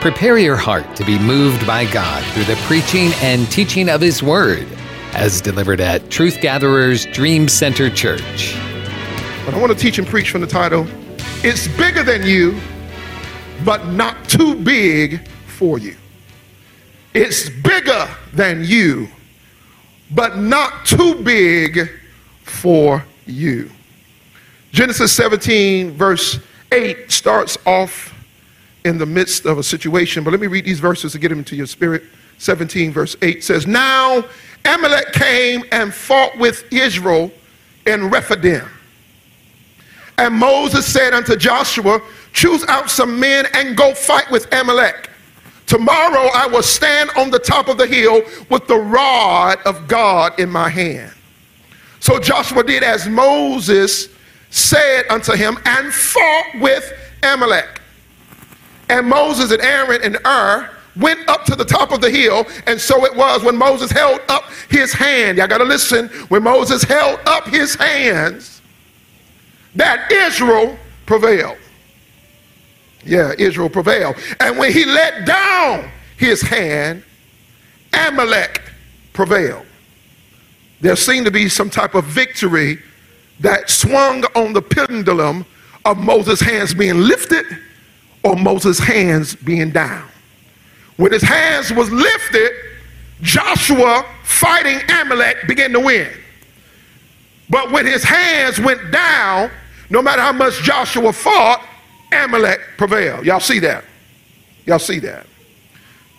Prepare your heart to be moved by God through the preaching and teaching of His Word, as delivered at Truth Gatherers Dream Center Church. But I want to teach and preach from the title It's Bigger Than You, but Not Too Big for You. It's bigger than you, but not too big for you. Genesis 17, verse 8, starts off in the midst of a situation. But let me read these verses to get them into your spirit. 17, verse 8 says, Now Amalek came and fought with Israel in Rephidim. And Moses said unto Joshua, Choose out some men and go fight with Amalek. Tomorrow I will stand on the top of the hill with the rod of God in my hand. So Joshua did as Moses said unto him and fought with Amalek. And Moses and Aaron and Hur went up to the top of the hill, and so it was when Moses held up his hand. Y'all got to listen. When Moses held up his hands, that Israel prevailed. Yeah, Israel prevailed. And when he let down his hand, Amalek prevailed. There seemed to be some type of victory that swung on the pendulum of Moses' hands being lifted or Moses' hands being down. When his hands was lifted, Joshua fighting Amalek began to win. But when his hands went down, no matter how much Joshua fought, Amalek prevailed. Y'all see that? Y'all see that?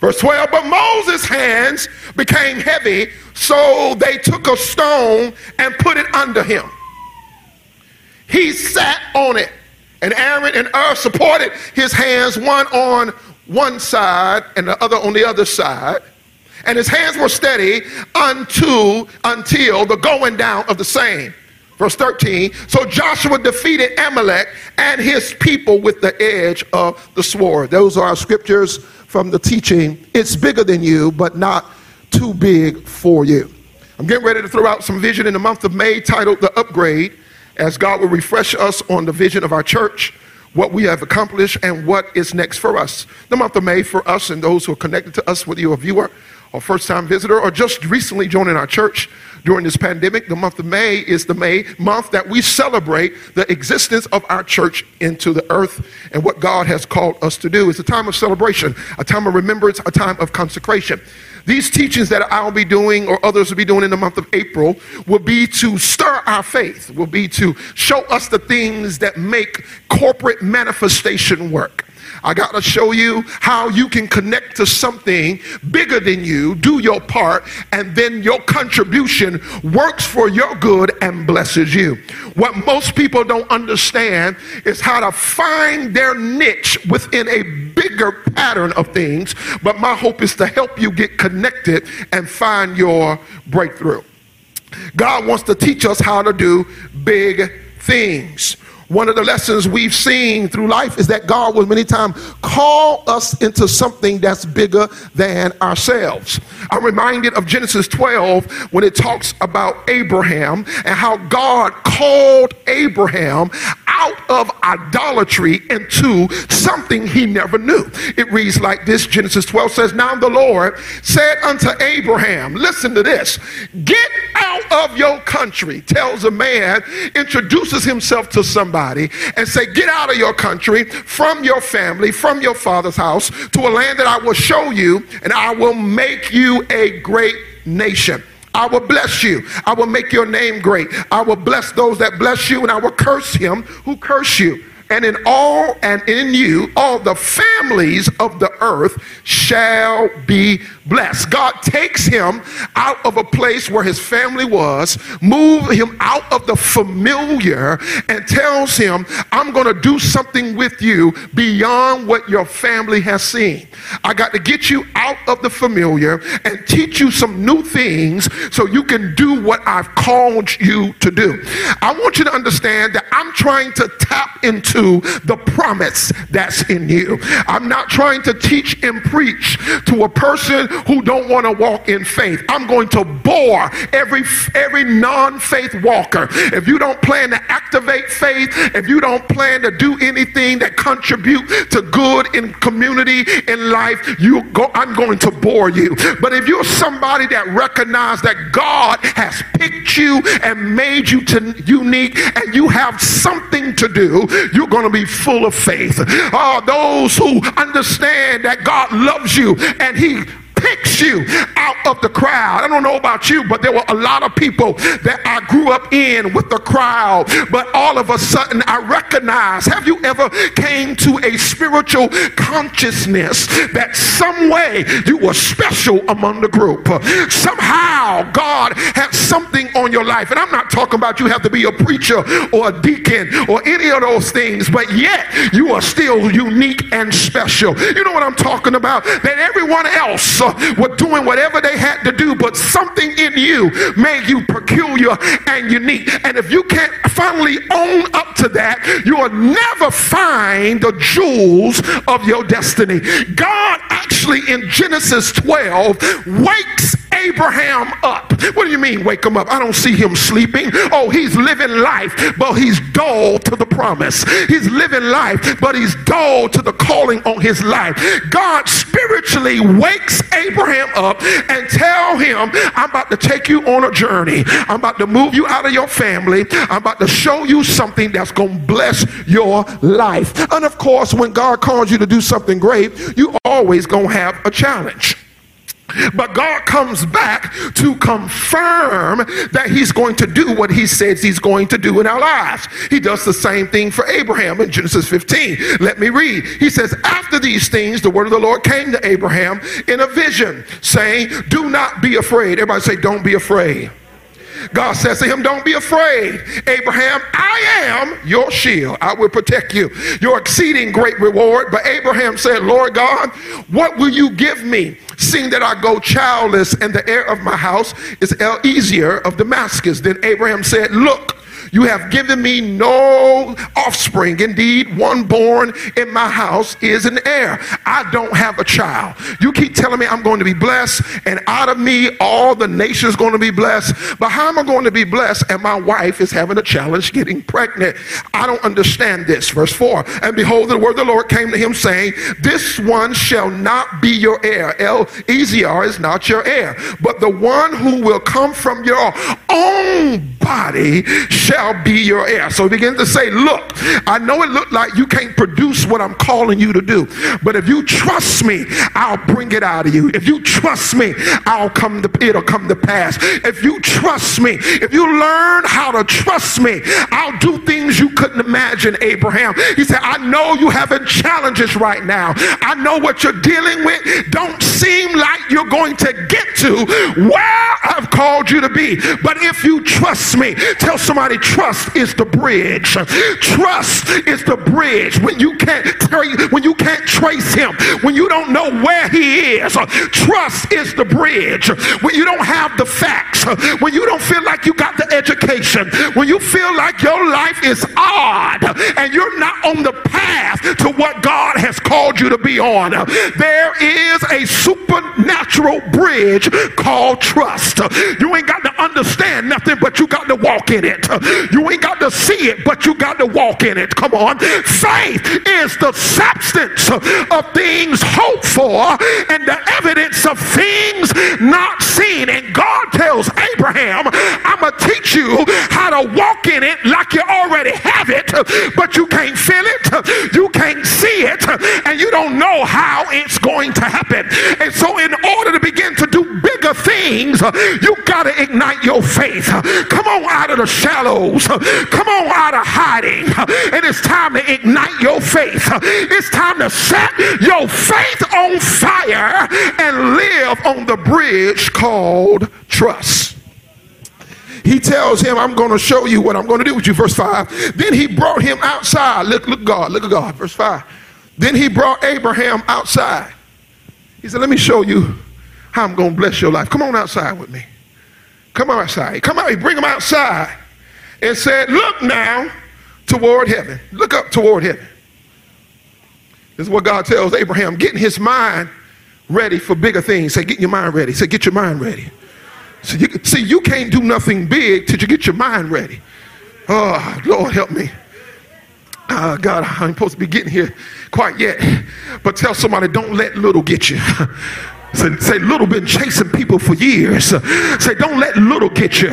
Verse 12, but Moses' hands became heavy, so they took a stone and put it under him. He sat on it and Aaron and Hur supported his hands, one on one side and the other on the other side. And his hands were steady unto until the going down of the same. Verse 13. So Joshua defeated Amalek and his people with the edge of the sword. Those are our scriptures from the teaching. It's bigger than you, but not too big for you. I'm getting ready to throw out some vision in the month of May titled The Upgrade as God will refresh us on the vision of our church, what we have accomplished, and what is next for us. The month of May for us and those who are connected to us, whether you're a viewer or first time visitor or just recently joining our church during this pandemic, the month of May is the May month that we celebrate the existence of our church into the earth and what God has called us to do. It's a time of celebration, a time of remembrance, a time of consecration. These teachings that I'll be doing or others will be doing in the month of April will be to stir our faith, will be to show us the things that make corporate manifestation work. I got to show you how you can connect to something bigger than you, do your part, and then your contribution works for your good and blesses you. What most people don't understand is how to find their niche within a bigger pattern of things. But my hope is to help you get connected and find your breakthrough. God wants to teach us how to do big things. One of the lessons we've seen through life is that God will many times call us into something that's bigger than ourselves. I'm reminded of Genesis 12 when it talks about Abraham and how God called Abraham out of idolatry into something he never knew. It reads like this Genesis 12 says, Now the Lord said unto Abraham, Listen to this, get out of your country, tells a man, introduces himself to somebody, and say, Get out of your country, from your family, from your father's house, to a land that I will show you, and I will make you a great nation. I will bless you. I will make your name great. I will bless those that bless you, and I will curse him who curse you and in all and in you all the families of the earth shall be blessed. God takes him out of a place where his family was, move him out of the familiar and tells him, I'm going to do something with you beyond what your family has seen. I got to get you out of the familiar and teach you some new things so you can do what I've called you to do. I want you to understand that I'm trying to tap into the promise that's in you. I'm not trying to teach and preach to a person who don't want to walk in faith. I'm going to bore every every non-faith walker. If you don't plan to activate faith, if you don't plan to do anything that contribute to good in community in life, you go I'm going to bore you. But if you're somebody that recognize that God you and made you to unique and you have something to do, you're going to be full of faith. Uh, those who understand that God loves you and he picks you out of the crowd. I don't know about you, but there were a lot of people that I grew up in with the crowd. But all of a sudden I recognize, have you ever came to a spiritual consciousness that some way you were special among the group? Somehow God had something on your life. And I'm not talking about you have to be a preacher or a deacon or any of those things, but yet you are still unique and special. You know what I'm talking about? That everyone else were doing whatever they had to do, but something in you made you peculiar and unique. And if you can't finally own up to that, you will never find the jewels of your destiny. God actually in Genesis 12 wakes Abraham up. What do you mean, wake him up? I don't see him sleeping. Oh, he's living life, but he's dull to the promise. He's living life, but he's dull to the calling on his life. God spiritually wakes Abraham up and tell him, I'm about to take you on a journey. I'm about to move you out of your family. I'm about to show you something that's going to bless your life. And of course, when God calls you to do something great, you always going to have a challenge. But God comes back to confirm that he's going to do what he says he's going to do in our lives. He does the same thing for Abraham in Genesis 15. Let me read. He says, After these things, the word of the Lord came to Abraham in a vision, saying, Do not be afraid. Everybody say, Don't be afraid. God says to him, Don't be afraid, Abraham. I am your shield. I will protect you. Your exceeding great reward. But Abraham said, Lord God, what will you give me, seeing that I go childless, and the heir of my house is Eliezer of Damascus? Then Abraham said, Look, you have given me no offspring. Indeed, one born in my house is an heir. I don't have a child. You keep telling me I'm going to be blessed, and out of me, all the nations going to be blessed. But how am I going to be blessed? And my wife is having a challenge getting pregnant. I don't understand this. Verse 4 And behold, the word of the Lord came to him, saying, This one shall not be your heir. Eliezer is not your heir, but the one who will come from your own body shall shall be your heir. So he begins to say, Look, I know it looked like you can't produce what I'm calling you to do, but if you trust me, I'll bring it out of you. If you trust me, I'll come to it'll come to pass. If you trust me, if you learn how to trust me, I'll do things you couldn't imagine, Abraham. He said, I know you having challenges right now. I know what you're dealing with don't seem like you're going to get to where I've called you to be. But if you trust me, tell somebody, Trust is the bridge. Trust is the bridge. When you can't when you can't trace him, when you don't know where he is, trust is the bridge. When you don't have the facts, when you don't feel like you got the education, when you feel like your life is odd and you're not on the path to what God has called you to be on, there is a supernatural bridge called trust. You ain't got to understand nothing, but you got to walk in it. You ain't got to see it, but you got to walk in it. Come on. Faith is the substance of things hoped for and the evidence of things not seen. And God tells Abraham, I'm going to teach you how to walk in it like you already have it, but you can't feel it, you can't see it, and you don't know how it's going to happen. And so, in order to begin things, you got to ignite your faith. Come on out of the shallows. Come on out of hiding. And it's time to ignite your faith. It's time to set your faith on fire and live on the bridge called trust. He tells him, I'm going to show you what I'm going to do with you. Verse 5. Then he brought him outside. Look, look, God, look at God. Verse 5. Then he brought Abraham outside. He said, Let me show you how I'm going to bless your life. Come on outside with me. Come outside. Come out. Bring him outside and said, Look now toward heaven. Look up toward heaven. This is what God tells Abraham getting his mind ready for bigger things. Say, get your mind ready. Say, get your mind ready. So you, see, you can't do nothing big till you get your mind ready. Oh, Lord, help me. Uh, God, I'm supposed to be getting here quite yet. But tell somebody, don't let little get you. Say, say, little been chasing people for years. Say, don't let little get you.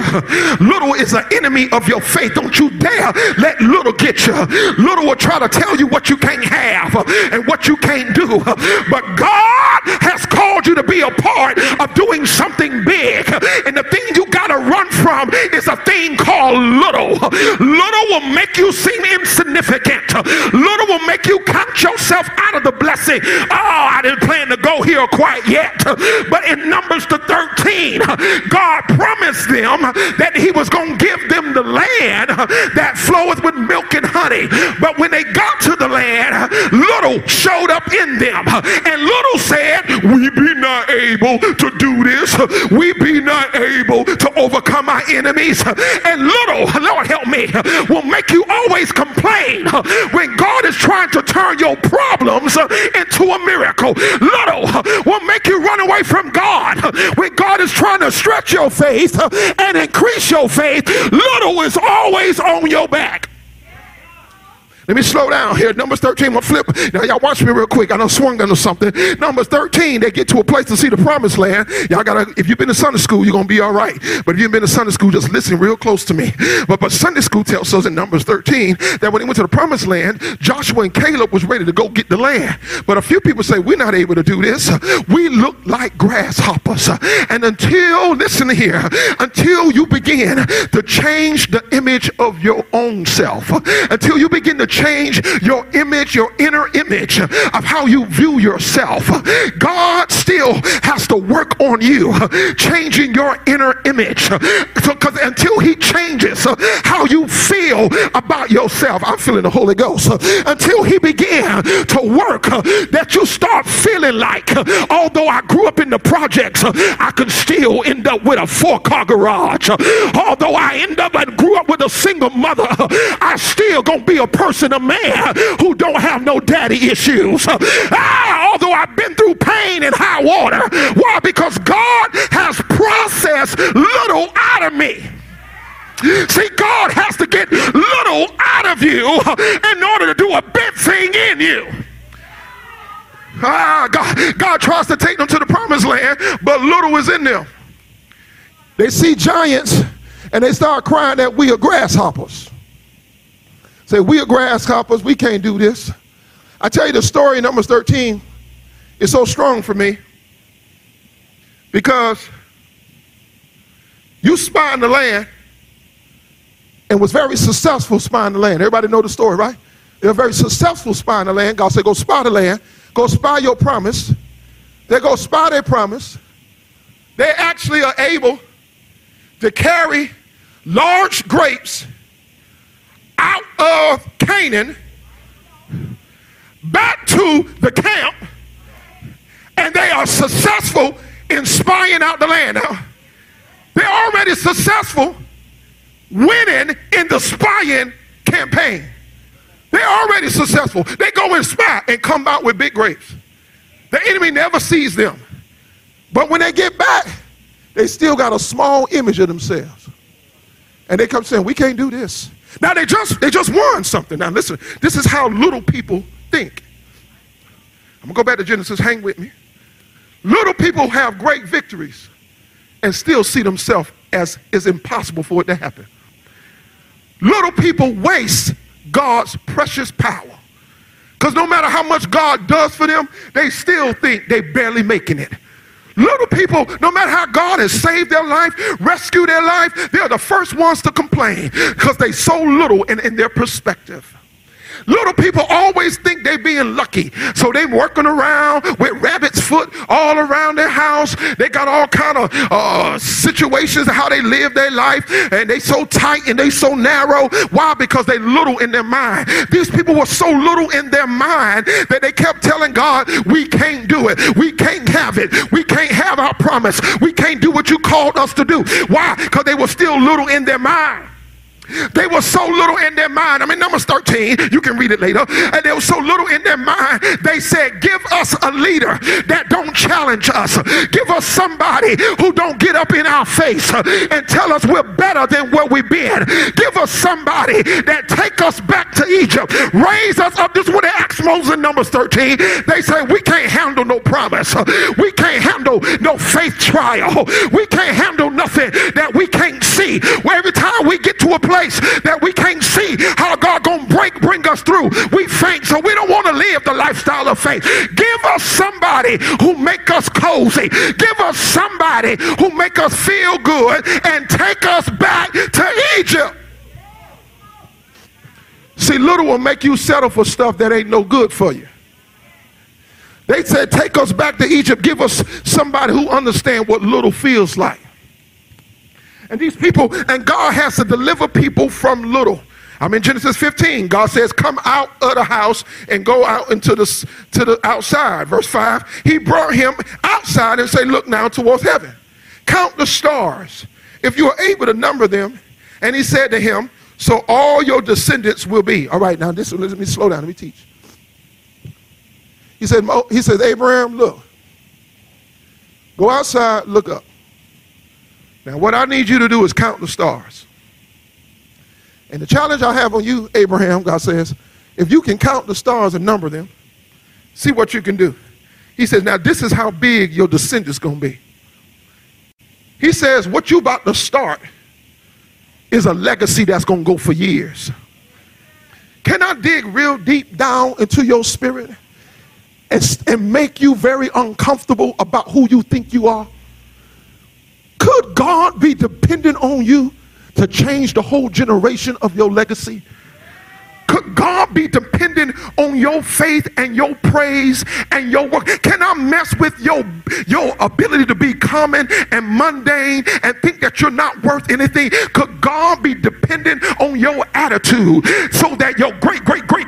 Little is an enemy of your faith. Don't you dare let little get you. Little will try to tell you what you can't have and what you can't do. But God has called you to be a part of doing something big. And the thing you got to run from is a thing called little. Little will make you seem insignificant. Little will make you count yourself out of the blessing. Oh, I didn't to go here quite yet. But in Numbers the 13, God promised them that he was going to give them the land that floweth with milk and honey. But when they got to the land, little showed up in them. And little said, we be not able to do this. We be not able to overcome our enemies. And little, Lord help me, will make you always complain when God is trying to turn your problems into a miracle. Little will make you run away from God. When God is trying to stretch your faith and increase your faith, little is always on your back. Let me slow down here. Numbers 13, I'm flip. Now, y'all watch me real quick. I know swung into something. Numbers 13, they get to a place to see the promised land. Y'all gotta, if you've been to Sunday school, you're gonna be all right. But if you've been to Sunday school, just listen real close to me. But but Sunday school tells us in Numbers 13 that when they went to the promised land, Joshua and Caleb was ready to go get the land. But a few people say, We're not able to do this. We look like grasshoppers. And until, listen here, until you begin to change the image of your own self, until you begin to change your image, your inner image of how you view yourself. God still has to work on you, changing your inner image. So, because until He changes how you feel about yourself, I'm feeling the Holy Ghost. Until He began to work, that you start feeling like, although I grew up in the projects, I can still end up with a four car garage. Although I end up and grew up with a single mother, I still gonna be a person a man who don't have no daddy issues. Ah, although I've been through pain and high water. Why? Because God has processed little out of me. See, God has to get little out of you in order to do a big thing in you. Ah, God, God tries to take them to the promised land, but little is in them. They see giants and they start crying that we are grasshoppers. Say, we are grasshoppers. We can't do this. I tell you the story in Numbers 13 is so strong for me because you spying the land and was very successful spying the land. Everybody know the story, right? They're very successful spying the land. God said, go spy the land. Go spy your promise. They go spy their promise. They actually are able to carry large grapes out of Canaan back to the camp and they are successful in spying out the land. Now, they're already successful winning in the spying campaign. They're already successful. They go and spy and come out with big grapes. The enemy never sees them. But when they get back, they still got a small image of themselves. And they come saying, We can't do this. Now they just they just won something. Now listen, this is how little people think. I'm gonna go back to Genesis, hang with me. Little people have great victories and still see themselves as is impossible for it to happen. Little people waste God's precious power. Because no matter how much God does for them, they still think they're barely making it. Little people, no matter how God has saved their life, rescued their life, they're the first ones to complain because they so little in, in their perspective. Little people always think they're being lucky. So they're working around with rabbit's foot all around their house. They got all kind of uh, situations how they live their life. And they so tight and they so narrow. Why? Because they little in their mind. These people were so little in their mind that they kept telling God, we can't do it. We can't have it. We can't have our promise. We can't do what you called us to do. Why? Because they were still little in their mind. They were so little in their mind. I mean, Numbers 13, you can read it later. And they were so little in their mind, they said, Give us a leader that don't challenge us. Give us somebody who don't get up in our face and tell us we're better than where we've been. Give us somebody that take us back to Egypt. Raise us up. This is what they asked Moses in Numbers 13. They say, We can't handle no promise. We can't handle no faith trial. We can't handle nothing that we can't see. Where every time we get to a place place that we can't see how God gonna break, bring us through. We faint, so we don't want to live the lifestyle of faith. Give us somebody who make us cozy. Give us somebody who make us feel good and take us back to Egypt. See, little will make you settle for stuff that ain't no good for you. They said, take us back to Egypt. Give us somebody who understand what little feels like. And these people, and God has to deliver people from little. I'm in Genesis 15. God says, Come out of the house and go out into the, to the outside. Verse 5. He brought him outside and say, Look now towards heaven. Count the stars, if you are able to number them. And he said to him, So all your descendants will be. All right, now this let me slow down, let me teach. He said, he says, Abraham, look. Go outside, look up. Now, what I need you to do is count the stars. And the challenge I have on you, Abraham, God says, if you can count the stars and number them, see what you can do. He says, now this is how big your descendants going to be. He says, what you about to start is a legacy that's going to go for years. Can I dig real deep down into your spirit and, and make you very uncomfortable about who you think you are? Could God be dependent on you to change the whole generation of your legacy? Could God be dependent on your faith and your praise and your work? Can I mess with your, your ability to be common and mundane and think that you're not worth anything? Could God be dependent on your attitude so that your great, great, great,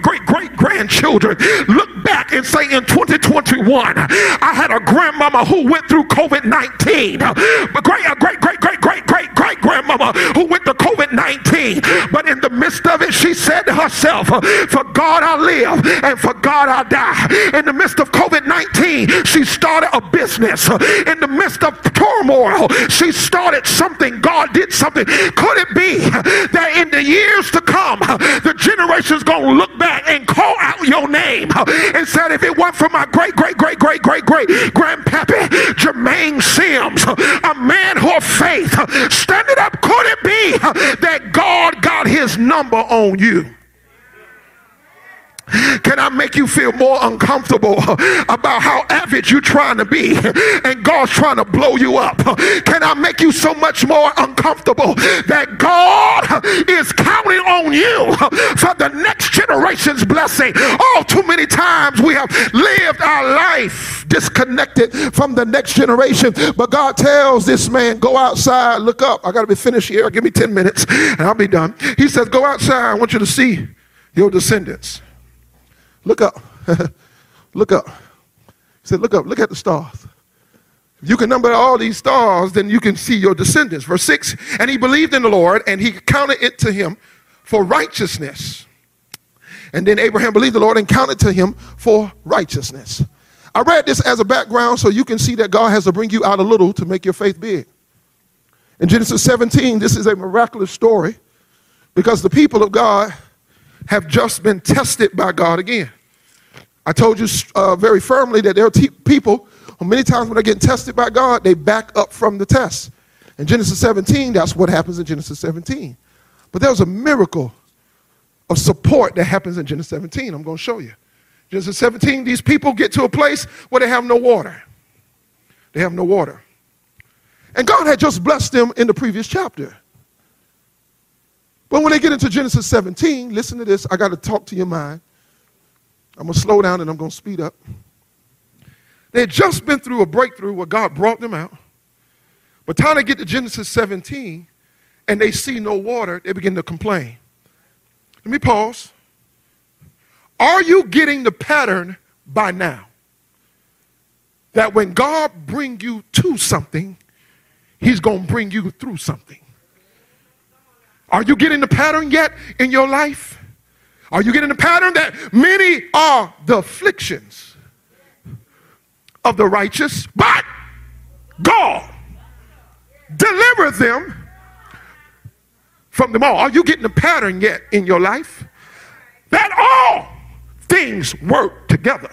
grandchildren. Look back and say, in 2021, I had a grandmama who went through COVID 19, but great, great, great, great, great, great, grandmama who went to COVID 19, but in the midst of it, she said to herself, For God I live and for God I die. In the midst of COVID 19, she started a business. In the midst of turmoil, she started something. God did something. Could it be that in the years to come, the generation's to look back and call out your name and said, If it weren't for my great, great, great, great, great, great grandpappy, Jermaine Sims, a man who of faith, stand it up. Could it be that God got his number on you? Can I make you feel more uncomfortable about how average you're trying to be and God's trying to blow you up? Can I make you so much more uncomfortable that God is counting on you for the next generation's blessing? All too many times we have lived our life disconnected from the next generation. But God tells this man, go outside, look up. I got to be finished here. Give me 10 minutes and I'll be done. He says, go outside. I want you to see your descendants. Look up. look up. He said, Look up. Look at the stars. If you can number all these stars, then you can see your descendants. Verse 6 And he believed in the Lord, and he counted it to him for righteousness. And then Abraham believed the Lord and counted to him for righteousness. I read this as a background so you can see that God has to bring you out a little to make your faith big. In Genesis 17, this is a miraculous story because the people of God have just been tested by God again. I told you uh, very firmly that there are people who many times when they're getting tested by God, they back up from the test. In Genesis 17, that's what happens in Genesis 17. But there's a miracle of support that happens in Genesis 17. I'm going to show you. Genesis 17, these people get to a place where they have no water. They have no water. And God had just blessed them in the previous chapter. But when they get into Genesis 17, listen to this. I got to talk to your mind. I'm going to slow down and I'm going to speed up. They had just been through a breakthrough where God brought them out. But time they get to Genesis 17 and they see no water, they begin to complain. Let me pause. Are you getting the pattern by now? That when God bring you to something, he's going to bring you through something. Are you getting the pattern yet in your life? Are you getting the pattern that many are the afflictions of the righteous, but God deliver them from them all. Are you getting the pattern yet in your life? That all things work together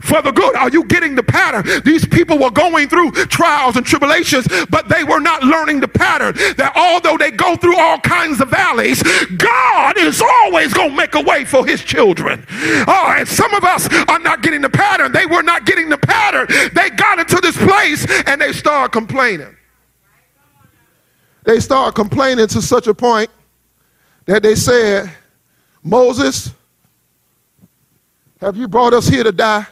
for the good. Are you getting the pattern? These people were going through trials and tribulations, but they were not learning the pattern that although they go through all kinds of valleys, God is always going to make a way for his children. Oh, and some of us are not getting the pattern. They were not getting the pattern. They got into this place and they started complaining. They started complaining to such a point that they said, Moses, have you brought us here to die?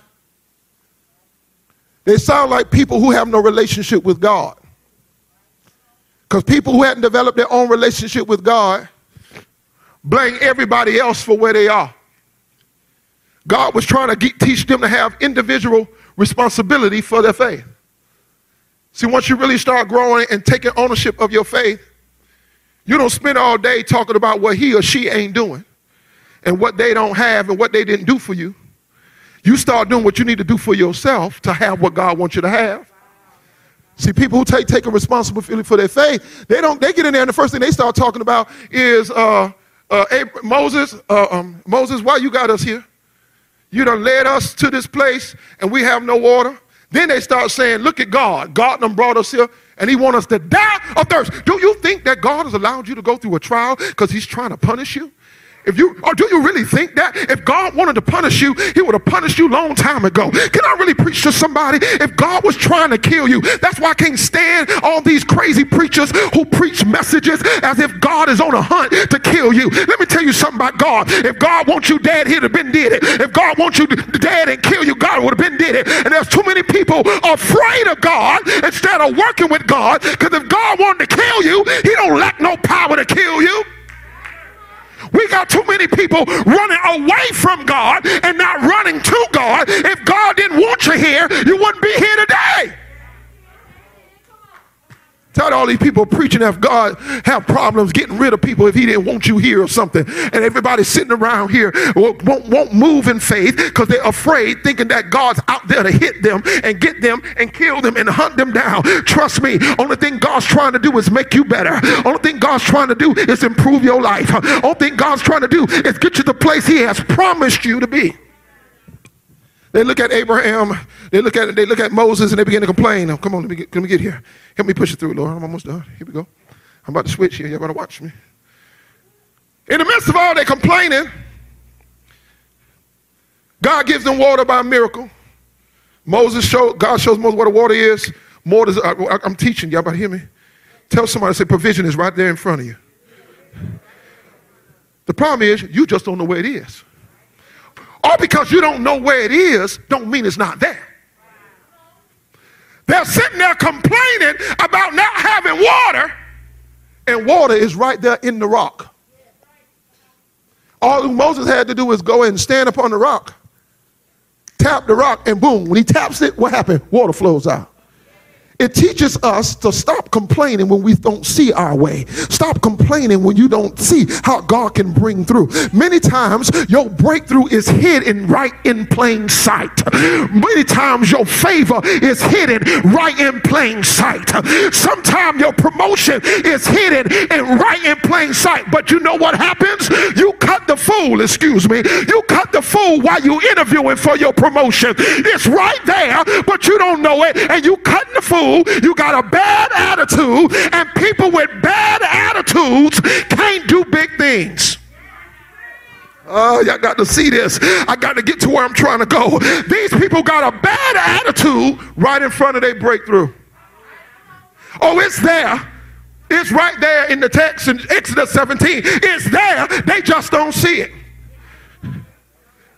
They sound like people who have no relationship with God. Because people who hadn't developed their own relationship with God blame everybody else for where they are. God was trying to get, teach them to have individual responsibility for their faith. See, once you really start growing and taking ownership of your faith, you don't spend all day talking about what he or she ain't doing and what they don't have and what they didn't do for you. You start doing what you need to do for yourself to have what God wants you to have. See, people who take a responsibility for their faith, they don't. They get in there, and the first thing they start talking about is uh, uh, Abraham, Moses. Uh, um, Moses, why you got us here? You done led us to this place, and we have no water. Then they start saying, "Look at God. God done brought us here, and He want us to die of thirst." Do you think that God has allowed you to go through a trial because He's trying to punish you? If you, or do you really think that if God wanted to punish you, he would have punished you long time ago? Can I really preach to somebody? If God was trying to kill you, that's why I can't stand all these crazy preachers who preach messages as if God is on a hunt to kill you. Let me tell you something about God. If God wants you dead, he'd have been dead it. If God wants you dead and kill you, God would have been dead it. And there's too many people afraid of God instead of working with God. Because if God wanted to kill you, he don't lack no power to kill you. We got too many people running away from God and not running to God. If God didn't want you here, you wouldn't be here today. Tell all these people preaching if God have problems getting rid of people if he didn't want you here or something. And everybody sitting around here won't, won't move in faith because they're afraid thinking that God's out there to hit them and get them and kill them and hunt them down. Trust me, only thing God's trying to do is make you better. Only thing God's trying to do is improve your life. Only thing God's trying to do is get you the place he has promised you to be. They look at Abraham, they look at they look at Moses, and they begin to complain. Oh, come on, let me get, let me get here. Help me push it through, Lord. I'm almost done. Here we go. I'm about to switch here. Y'all better watch me. In the midst of all their complaining, God gives them water by miracle. Moses show God shows Moses what the water is. More I, I'm teaching y'all, but hear me. Tell somebody, say provision is right there in front of you. The problem is you just don't know where it is. Or because you don't know where it is, don't mean it's not there. They're sitting there complaining about not having water, and water is right there in the rock. All Moses had to do was go and stand upon the rock, tap the rock, and boom, when he taps it, what happened? Water flows out. It teaches us to stop complaining when we don't see our way. Stop complaining when you don't see how God can bring through. Many times your breakthrough is hidden right in plain sight. Many times your favor is hidden right in plain sight. Sometimes your promotion is hidden and right in plain sight. But you know what happens? You cut the fool, excuse me. You cut the fool while you interviewing for your promotion. It's right there, but you don't know it, and you cutting the fool you got a bad attitude, and people with bad attitudes can't do big things. Oh, y'all got to see this. I got to get to where I'm trying to go. These people got a bad attitude right in front of their breakthrough. Oh, it's there. It's right there in the text in Exodus 17. It's there. They just don't see it.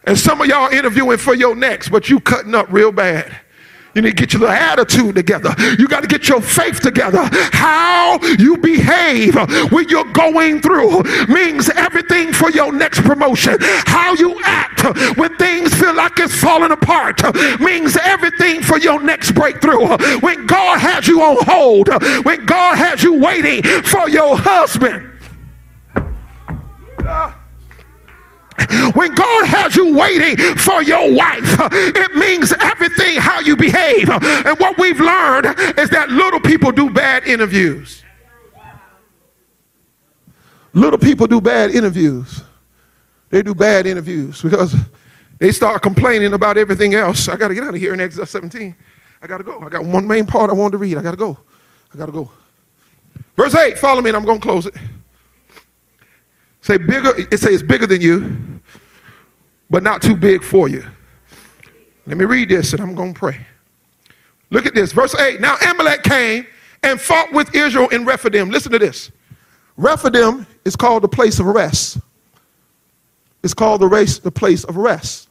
And some of y'all interviewing for your next, but you cutting up real bad. You need to get your little attitude together. You got to get your faith together. How you behave when you're going through means everything for your next promotion. How you act when things feel like it's falling apart means everything for your next breakthrough. When God has you on hold, when God has you waiting for your husband. Uh, when God has you waiting for your wife, it means everything how you behave. And what we've learned is that little people do bad interviews. Little people do bad interviews. They do bad interviews because they start complaining about everything else. I got to get out of here in Exodus 17. I got to go. I got one main part I wanted to read. I got to go. I got to go. Verse 8, follow me and I'm going to close it. Say bigger, it says bigger than you, but not too big for you. Let me read this and I'm going to pray. Look at this. Verse 8. Now Amalek came and fought with Israel in Rephidim. Listen to this. Rephidim is called the place of rest. It's called the race, the place of rest.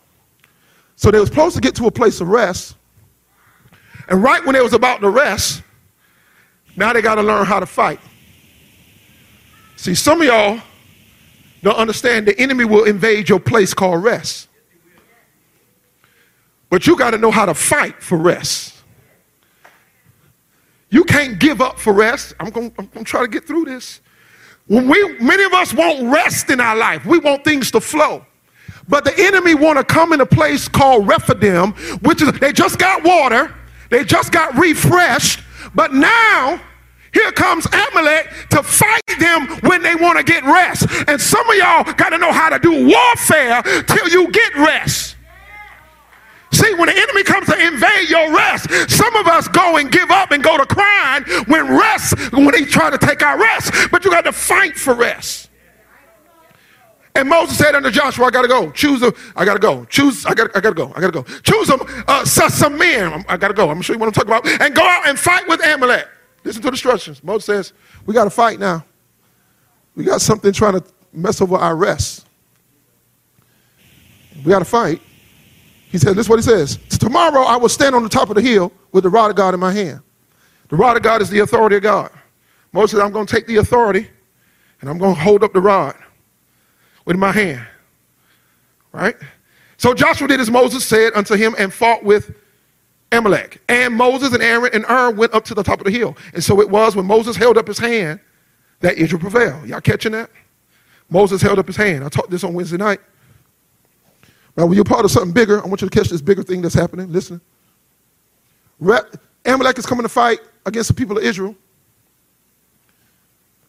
So they were supposed to get to a place of rest. And right when they was about to rest, now they got to learn how to fight. See, some of y'all don't understand the enemy will invade your place called rest. But you got to know how to fight for rest. You can't give up for rest. I'm going to try to get through this. When we, many of us want rest in our life. We want things to flow. But the enemy want to come in a place called Rephidim, which is they just got water, they just got refreshed, but now here comes Amalek to fight them when they want to get rest. And some of y'all got to know how to do warfare till you get rest. See, when the enemy comes to invade your rest, some of us go and give up and go to crying when rest, when he try to take our rest. But you got to fight for rest. And Moses said unto Joshua, I gotta go. Choose them. I gotta go. Choose. I gotta. I gotta go. I gotta go. Choose them. Uh, some men. I gotta go. I'm sure you want to talk about. And go out and fight with Amalek. Listen to the instructions. Moses says, We got to fight now. We got something trying to mess over our rest. We got to fight. He said, This is what he says. Tomorrow I will stand on the top of the hill with the rod of God in my hand. The rod of God is the authority of God. Moses said, I'm going to take the authority and I'm going to hold up the rod with my hand. Right? So Joshua did as Moses said unto him and fought with Amalek. And Moses and Aaron and Aaron went up to the top of the hill. And so it was when Moses held up his hand that Israel prevailed. Y'all catching that? Moses held up his hand. I taught this on Wednesday night. Now, when you're part of something bigger, I want you to catch this bigger thing that's happening. Listen. Amalek is coming to fight against the people of Israel.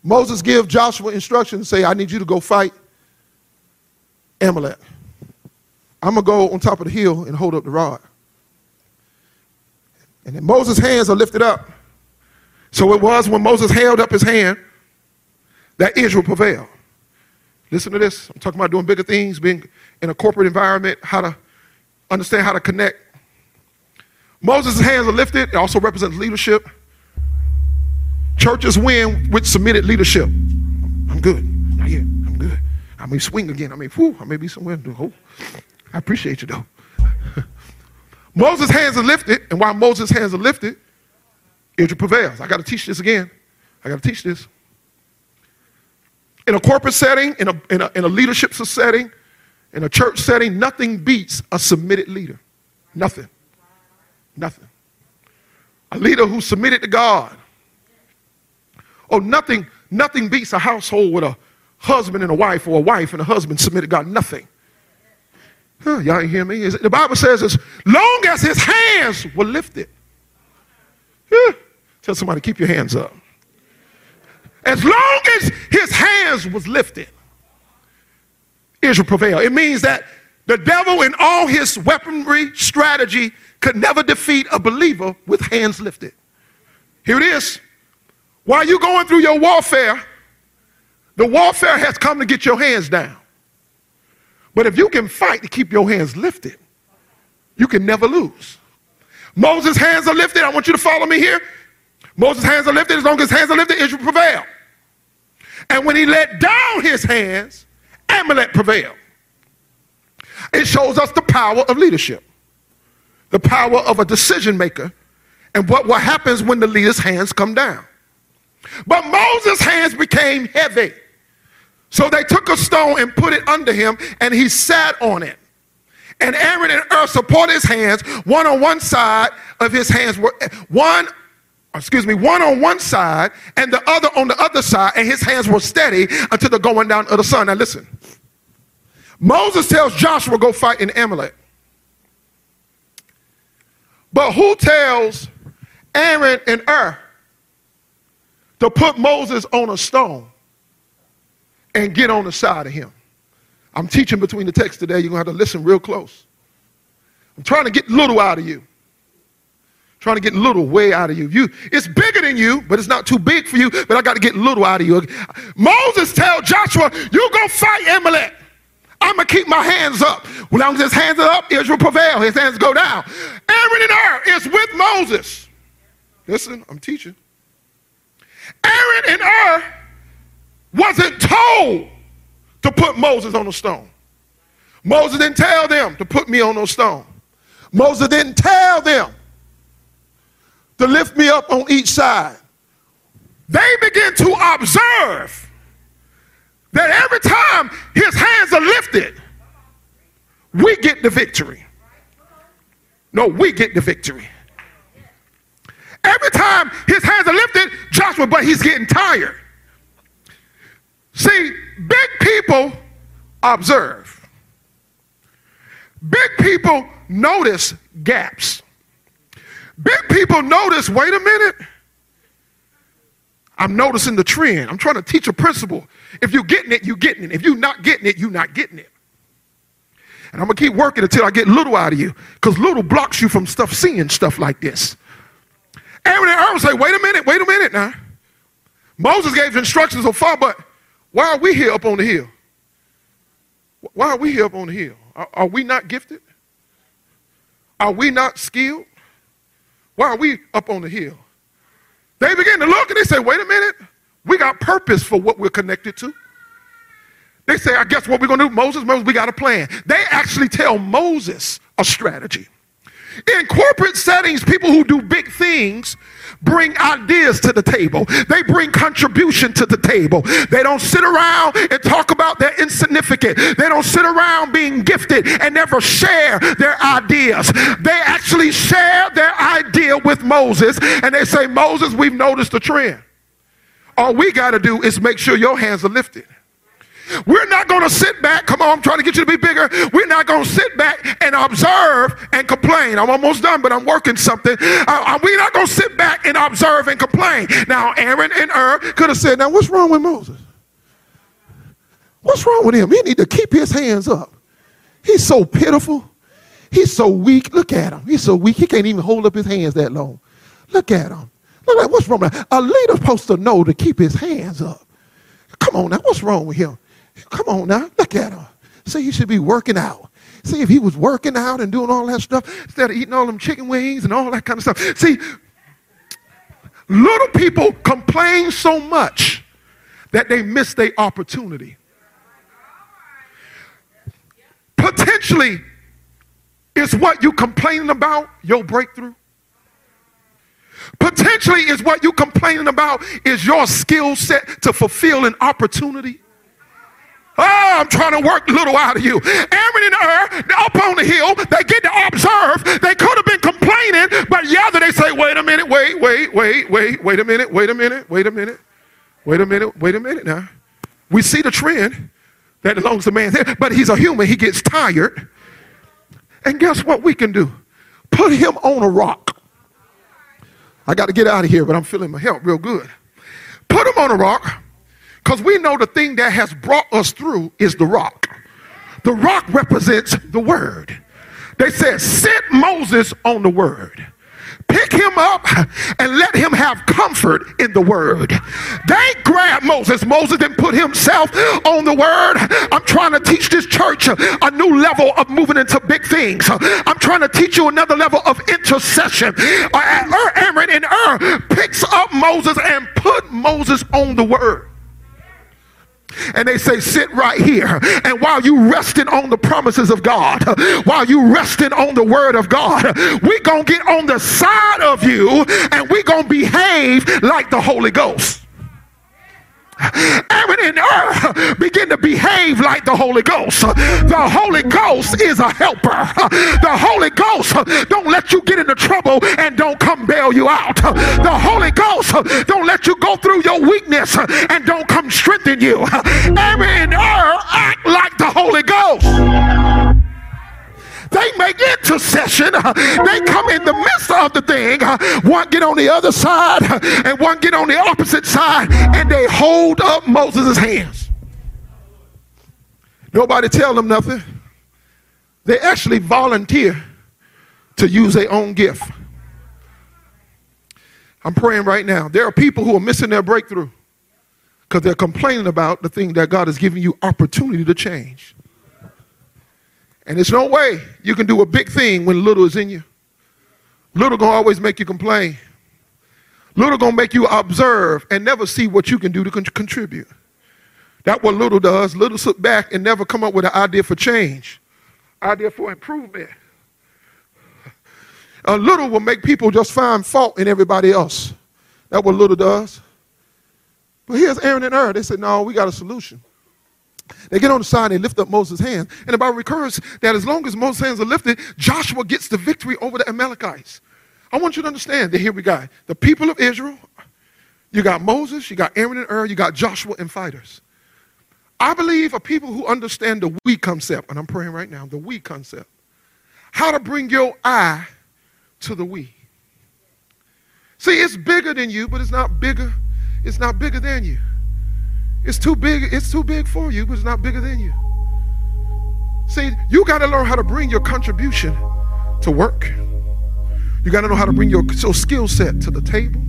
Moses gives Joshua instructions, say, I need you to go fight Amalek. I'm going to go on top of the hill and hold up the rod. And then Moses' hands are lifted up. So it was when Moses held up his hand that Israel prevailed. Listen to this. I'm talking about doing bigger things, being in a corporate environment, how to understand how to connect. Moses' hands are lifted. It also represents leadership. Churches win with submitted leadership. I'm good. Not yet. I'm good. I may swing again. I may, whew, I may be somewhere. Oh, I appreciate you though. Moses' hands are lifted, and while Moses' hands are lifted, Israel prevails. I got to teach this again. I got to teach this. In a corporate setting, in a, in, a, in a leadership setting, in a church setting, nothing beats a submitted leader. Nothing. Nothing. A leader who submitted to God. Oh, nothing, nothing beats a household with a husband and a wife, or a wife and a husband submitted to God. Nothing. Huh, y'all hear me? The Bible says as long as his hands were lifted. Tell somebody, keep your hands up. As long as his hands was lifted, Israel prevailed. It means that the devil in all his weaponry strategy could never defeat a believer with hands lifted. Here it is. While you're going through your warfare, the warfare has come to get your hands down. But if you can fight to keep your hands lifted, you can never lose. Moses' hands are lifted. I want you to follow me here. Moses' hands are lifted. As long as his hands are lifted, Israel prevailed. And when he let down his hands, Amalek prevailed. It shows us the power of leadership. the power of a decision maker, and what, what happens when the leader's hands come down. But Moses' hands became heavy. So they took a stone and put it under him, and he sat on it. And Aaron and Hur supported his hands, one on one side of his hands were one, excuse me, one on one side and the other on the other side, and his hands were steady until the going down of the sun. Now listen. Moses tells Joshua, go fight in Amalek. But who tells Aaron and Hur to put Moses on a stone and get on the side of him? I'm teaching between the texts today. You're going to have to listen real close. I'm trying to get little out of you. Trying to get little way out of you. You, it's bigger than you, but it's not too big for you. But I got to get little out of you. Moses tell Joshua, "You go fight Amalek. I'm gonna keep my hands up. As long as his hands are up, Israel prevail. His hands go down. Aaron and Hur is with Moses. Listen, I'm teaching. Aaron and Hur wasn't told to put Moses on a stone. Moses didn't tell them to put me on no stone. Moses didn't tell them to lift me up on each side. They begin to observe that every time his hands are lifted, we get the victory. No, we get the victory. Every time his hands are lifted, Joshua, but he's getting tired. See, big people observe. Big people notice gaps. Big people notice, wait a minute. I'm noticing the trend. I'm trying to teach a principle. If you're getting it, you're getting it. If you're not getting it, you're not getting it. And I'm going to keep working until I get little out of you because little blocks you from stuff, seeing stuff like this. Aaron and Aaron say, wait a minute, wait a minute now. Moses gave instructions so far, but why are we here up on the hill? Why are we here up on the hill? Are, are we not gifted? Are we not skilled? Why are we up on the hill? They begin to look and they say, wait a minute, we got purpose for what we're connected to. They say, I guess what we're going to do, Moses, Moses, we got a plan. They actually tell Moses a strategy. In corporate settings, people who do big things bring ideas to the table. They bring contribution to the table. They don't sit around and talk about their insignificant. They don't sit around being gifted and never share their ideas. They actually share their idea with Moses and they say, Moses, we've noticed the trend. All we got to do is make sure your hands are lifted. We're not going to sit back. Come on, I'm trying to get you to be bigger. We're not going to sit back and observe and complain. I'm almost done, but I'm working something. Uh, uh we're not going to sit back and observe and complain. Now, Aaron and Hur could have said, Now, what's wrong with Moses? What's wrong with him? He need to keep his hands up. He's so pitiful. He's so weak. Look at him. He's so weak. He can't even hold up his hands that long. Look at him. Look at what's wrong with him? A leader's supposed to know to keep his hands up. Come on now, what's wrong with him? Come on now, look at him. Say he should be working out. See, if he was working out and doing all that stuff instead of eating all them chicken wings and all that kind of stuff. See, little people complain so much that they miss their opportunity. Potentially, is what you complaining about your breakthrough? Potentially, is what you complaining about is your skill set to fulfill an opportunity? Oh, I'm trying to work a little out of you. Aaron and Hur, up on the hill, they get to observe. They could have been complaining, but yeah, they say, wait a minute, wait, wait, wait, wait, wait a minute, wait a minute, wait a minute, wait a minute, wait a minute now. We see the trend that belongs to man, but he's a human. He gets tired. And guess what we can do? Put him on a rock. I got to get out of here, but I'm feeling my help real good. Put him on a rock because we know the thing that has brought us through is the rock. The rock represents the word. They said, sit Moses on the word. Pick him up and let him have comfort in the word. They grabbed Moses. Moses didn't put himself on the word. I'm trying to teach this church a new level of moving into big things. I'm trying to teach you another level of intercession. Uh, Aaron and Hur picks up Moses and put Moses on the word. And they say, Sit right here. And while you resting on the promises of God, while you resting on the word of God, we to get on the side of you and we to behave like the Holy Ghost. Aaron and Hur begin to behave like the Holy Ghost. The Holy Ghost is a helper. The Holy Ghost don't let you get into trouble and don't come bail you out. The Holy Ghost don't let you go through your weakness and don't come strengthen you. Aaron and Hur act like the Holy Ghost. They make intercession. They come in the midst of the thing. One get on the other side and one get on the opposite side and they hold up Moses' hands. Nobody tell them nothing. They actually volunteer to use their own gift. I'm praying right now. There are people who are missing their breakthrough because they're complaining about the thing that God has given you opportunity to change. And there's no way you can do a big thing when little is in you. Little gonna always make you complain. Little gonna make you observe and never see what you can do to con- contribute. That's what little does. Little sit back and never come up with an idea for change, idea for improvement. A little will make people just find fault in everybody else. That's what little does. But here's Aaron and Hur. They said, no, we got a solution. They get on the side, and they lift up Moses' hand, and the Bible that as long as Moses' hands are lifted, Joshua gets the victory over the Amalekites. I want you to understand that here we got the people of Israel, you got Moses, you got Aaron and Hur, you got Joshua and fighters. I believe a people who understand the we concept, and I'm praying right now, the we concept. How to bring your I to the we. See, it's bigger than you, but it's not bigger, it's not bigger than you. It's too big, it's too big for you, but it's not bigger than you. See, you got to learn how to bring your contribution to work. You got to know how to bring your, your skill set to the table.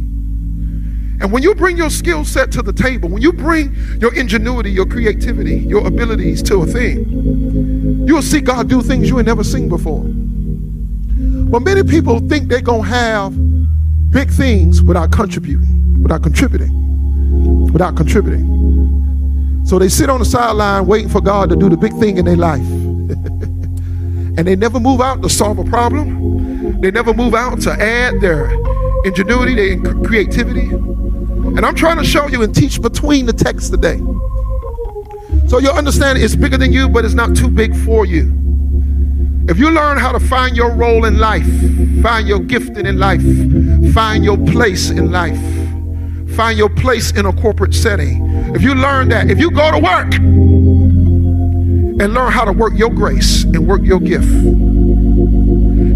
And when you bring your skill set to the table, when you bring your ingenuity, your creativity, your abilities to a thing, you'll see God do things you ain't never seen before. But many people think they're going to have big things without contributing, without contributing, without contributing. So they sit on the sideline waiting for God to do the big thing in their life. and they never move out to solve a problem. They never move out to add their ingenuity, their creativity. And I'm trying to show you and teach between the texts today. So you'll understand it's bigger than you, but it's not too big for you. If you learn how to find your role in life, find your gifting in life, find your place in life, find your place in a corporate setting. If you learn that, if you go to work and learn how to work your grace and work your gift,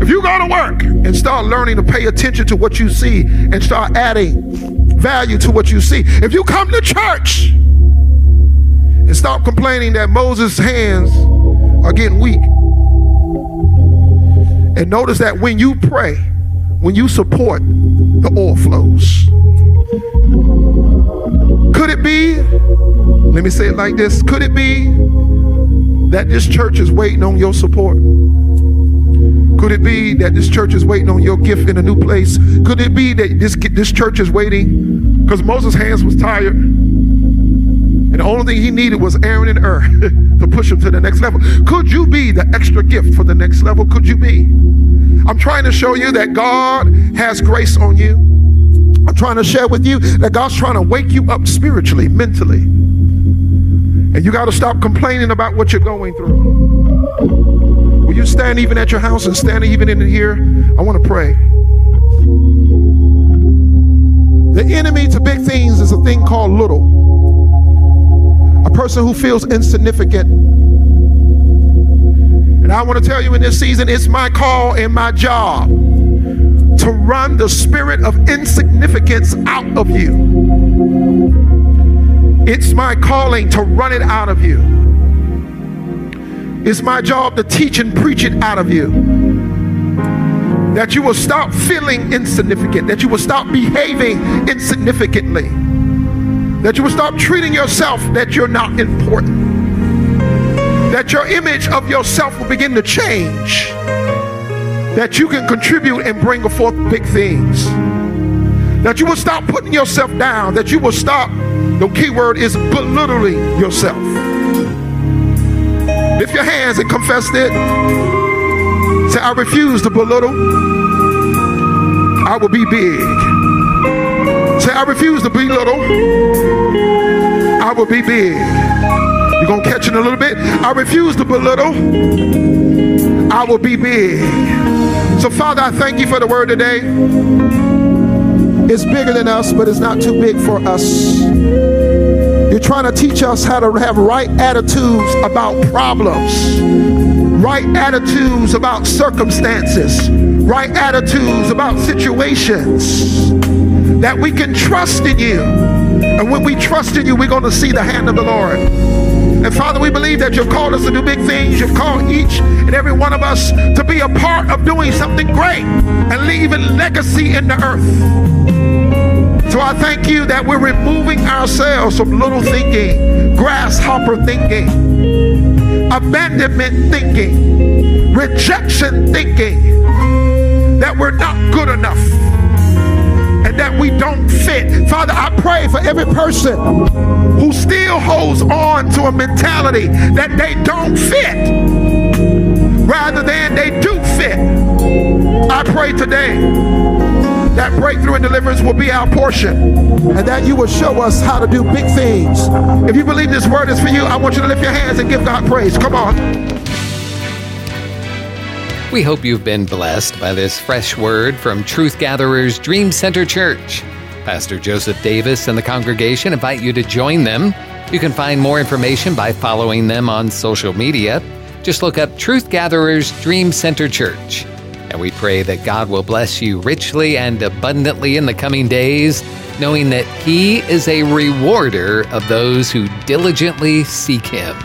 if you go to work and start learning to pay attention to what you see and start adding value to what you see, if you come to church and stop complaining that Moses' hands are getting weak, and notice that when you pray, when you support, the oil flows. Be, let me say it like this, could it be that this church is waiting on your support? Could it be that this church is waiting on your gift in a new place? Could it be that this, this church is waiting because Moses' hands was tired? And the only thing he needed was Aaron and Hur to push him to the next level. Could you be the extra gift for the next level? Could you be? I'm trying to show you that God has grace on you. I'm trying to share with you that God's trying to wake you up spiritually, mentally. And you got to stop complaining about what you're going through. Will you stand even at your house and stand even in here? I want to pray. The enemy to big things is a thing called little. A person who feels insignificant. And I want to tell you in this season, it's my call and my job to run the spirit of insignificance out of you. It's my calling to run it out of you. It's my job to teach and preach it out of you. That you will stop feeling insignificant, that you will stop behaving insignificantly, that you will stop treating yourself that you're not important, that your image of yourself will begin to change that you can contribute and bring forth big things. That you will stop putting yourself down, that you will stop The key word is belittling yourself. Lift your hands and confess it. Say, I refuse to belittle. I will be big. Say, I refuse to belittle. I will be big. You're going to catch it a little bit. I refuse to belittle. I will be big. So, Father, I thank you for the word today. It's bigger than us, but it's not too big for us. You're trying to teach us how to have right attitudes about problems, right attitudes about circumstances, right attitudes about situations, that we can trust in you. And when we trust in you, we're going to see the hand of the Lord. And Father, we believe that you've called us to do big things. You've called each and every one of us to be a part of doing something great and leaving legacy in the earth. So I thank you that we're removing ourselves from little thinking, grasshopper thinking, abandonment thinking, rejection thinking, that we're not good enough and that we don't fit. Father, I pray for every person who still holds on to a mentality that they don't fit rather than they do fit. I pray today that breakthrough and deliverance will be our portion and that you will show us how to do big things. If you believe this word is for you, I want you to lift your hands and give God praise. Come on. We hope you've been blessed by this fresh word from Truth Gatherers Dream Center Church. Pastor Joseph Davis and the congregation invite you to join them. You can find more information by following them on social media. Just look up Truth Gatherers Dream Center Church. And we pray that God will bless you richly and abundantly in the coming days, knowing that He is a rewarder of those who diligently seek Him.